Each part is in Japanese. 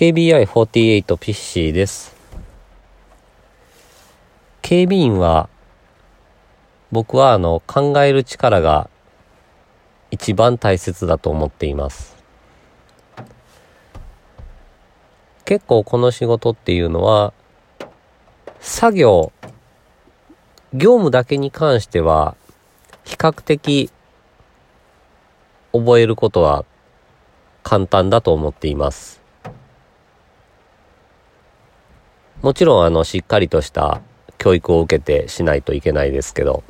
KBI48 ピッシーです。警備員は、僕はあの、考える力が一番大切だと思っています。結構この仕事っていうのは、作業、業務だけに関しては、比較的覚えることは簡単だと思っています。もちろんあのしっかりとした教育を受けてしないといけないですけど、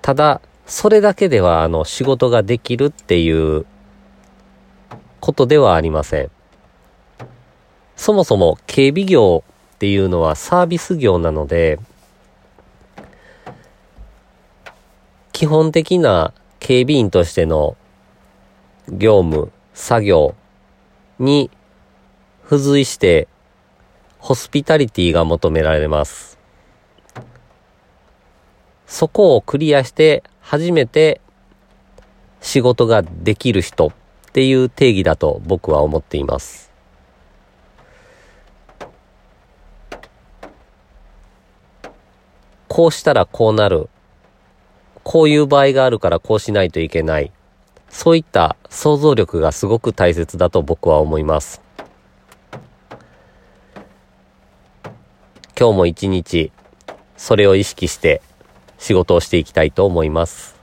ただ、それだけではあの仕事ができるっていうことではありません。そもそも警備業っていうのはサービス業なので、基本的な警備員としての業務、作業に付随してホスピタリティが求められます。そこをクリアして初めて仕事ができる人っていう定義だと僕は思っています。こうしたらこうなる。こういう場合があるからこうしないといけない。そういった想像力がすごく大切だと僕は思います。今日も一日、それを意識して仕事をしていきたいと思います。